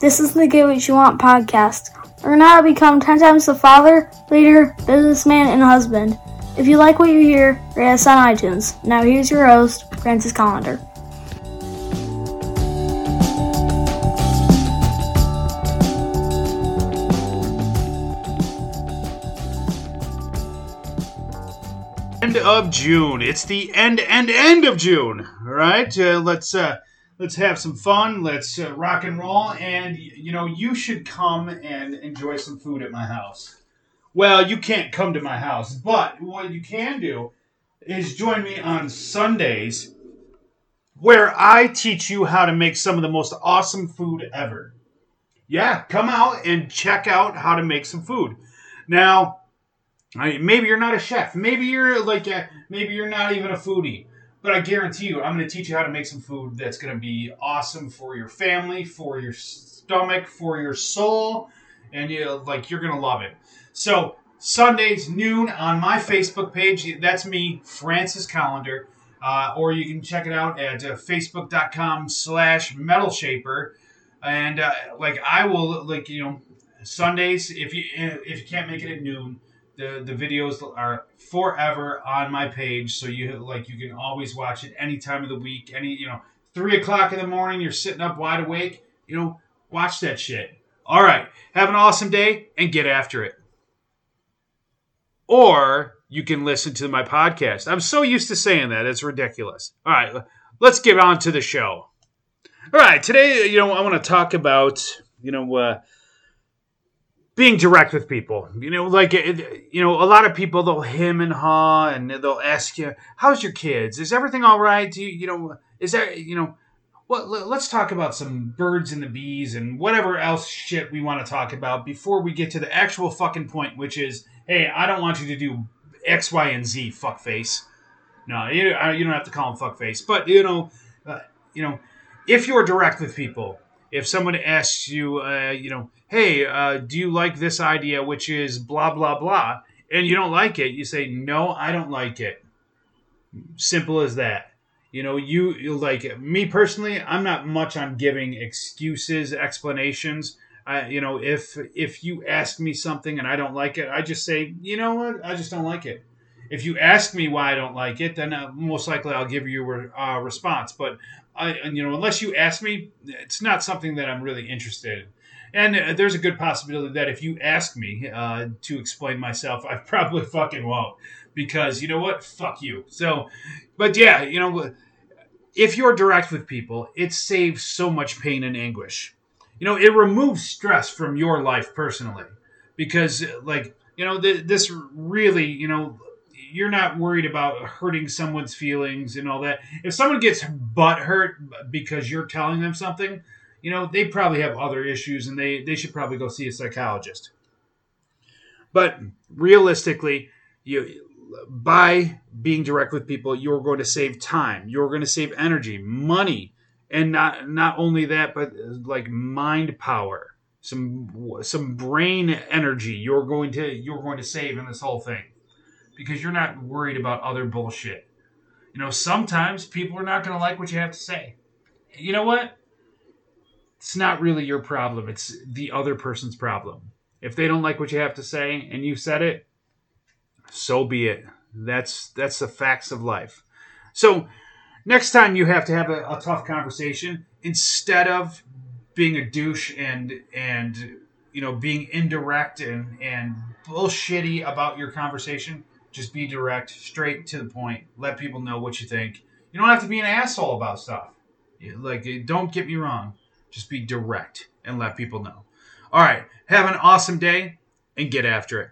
This is the Get What You Want podcast. Learn how to become 10 times the father, leader, businessman, and husband. If you like what you hear, rate us on iTunes. Now here's your host, Francis Collender. End of June. It's the end, end, end of June. All right, uh, let's uh, let's have some fun. Let's uh, rock and roll. And you know, you should come and enjoy some food at my house. Well, you can't come to my house, but what you can do is join me on Sundays, where I teach you how to make some of the most awesome food ever. Yeah, come out and check out how to make some food. Now, I maybe you're not a chef. Maybe you're like a, maybe you're not even a foodie. But I guarantee you, I'm going to teach you how to make some food that's going to be awesome for your family, for your stomach, for your soul, and you like you're going to love it. So Sundays noon on my Facebook page. That's me, Francis Collender. Uh, or you can check it out at uh, facebook.com slash metal shaper and uh, like i will like you know sundays if you if you can't make it at noon the the videos are forever on my page so you have, like you can always watch it any time of the week any you know three o'clock in the morning you're sitting up wide awake you know watch that shit. All right have an awesome day and get after it. Or you can listen to my podcast. I'm so used to saying that it's ridiculous. All right let's get on to the show. All right today you know i want to talk about you know uh, being direct with people. You know, like you know, a lot of people they'll him and haw, and they'll ask you, "How's your kids? Is everything all right? Do you, you know, is that you know?" Well, let's talk about some birds and the bees and whatever else shit we want to talk about before we get to the actual fucking point, which is, hey, I don't want you to do X, Y, and Z, fuckface. No, you, you don't have to call him fuckface, but you know, uh, you know, if you're direct with people, if someone asks you, uh, you know, hey, uh, do you like this idea, which is blah, blah, blah, and you don't like it, you say, no, I don't like it. Simple as that. You know, you, like me personally, I'm not much on giving excuses, explanations. I, you know, if if you ask me something and I don't like it, I just say, you know what, I just don't like it. If you ask me why I don't like it, then uh, most likely I'll give you a uh, response. But I, you know, unless you ask me, it's not something that I'm really interested in. And uh, there's a good possibility that if you ask me uh, to explain myself, I probably fucking won't. Because you know what? Fuck you. So, but yeah, you know, if you're direct with people, it saves so much pain and anguish. You know, it removes stress from your life personally. Because, like, you know, th- this really, you know, you're not worried about hurting someone's feelings and all that. If someone gets butt hurt because you're telling them something, you know, they probably have other issues and they, they should probably go see a psychologist. But realistically, you by being direct with people, you're going to save time, you're going to save energy, money, and not not only that, but like mind power, some some brain energy. You're going to you're going to save in this whole thing because you're not worried about other bullshit. You know, sometimes people are not going to like what you have to say. You know what? It's not really your problem. It's the other person's problem. If they don't like what you have to say and you said it, so be it. That's that's the facts of life. So, next time you have to have a, a tough conversation, instead of being a douche and and you know being indirect and and bullshitty about your conversation, just be direct, straight to the point. Let people know what you think. You don't have to be an asshole about stuff. Like, eh, don't get me wrong. Just be direct and let people know. All right. Have an awesome day and get after it.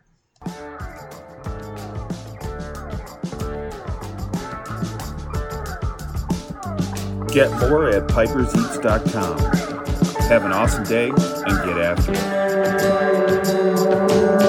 Get more at piperseats.com. Have an awesome day and get after it.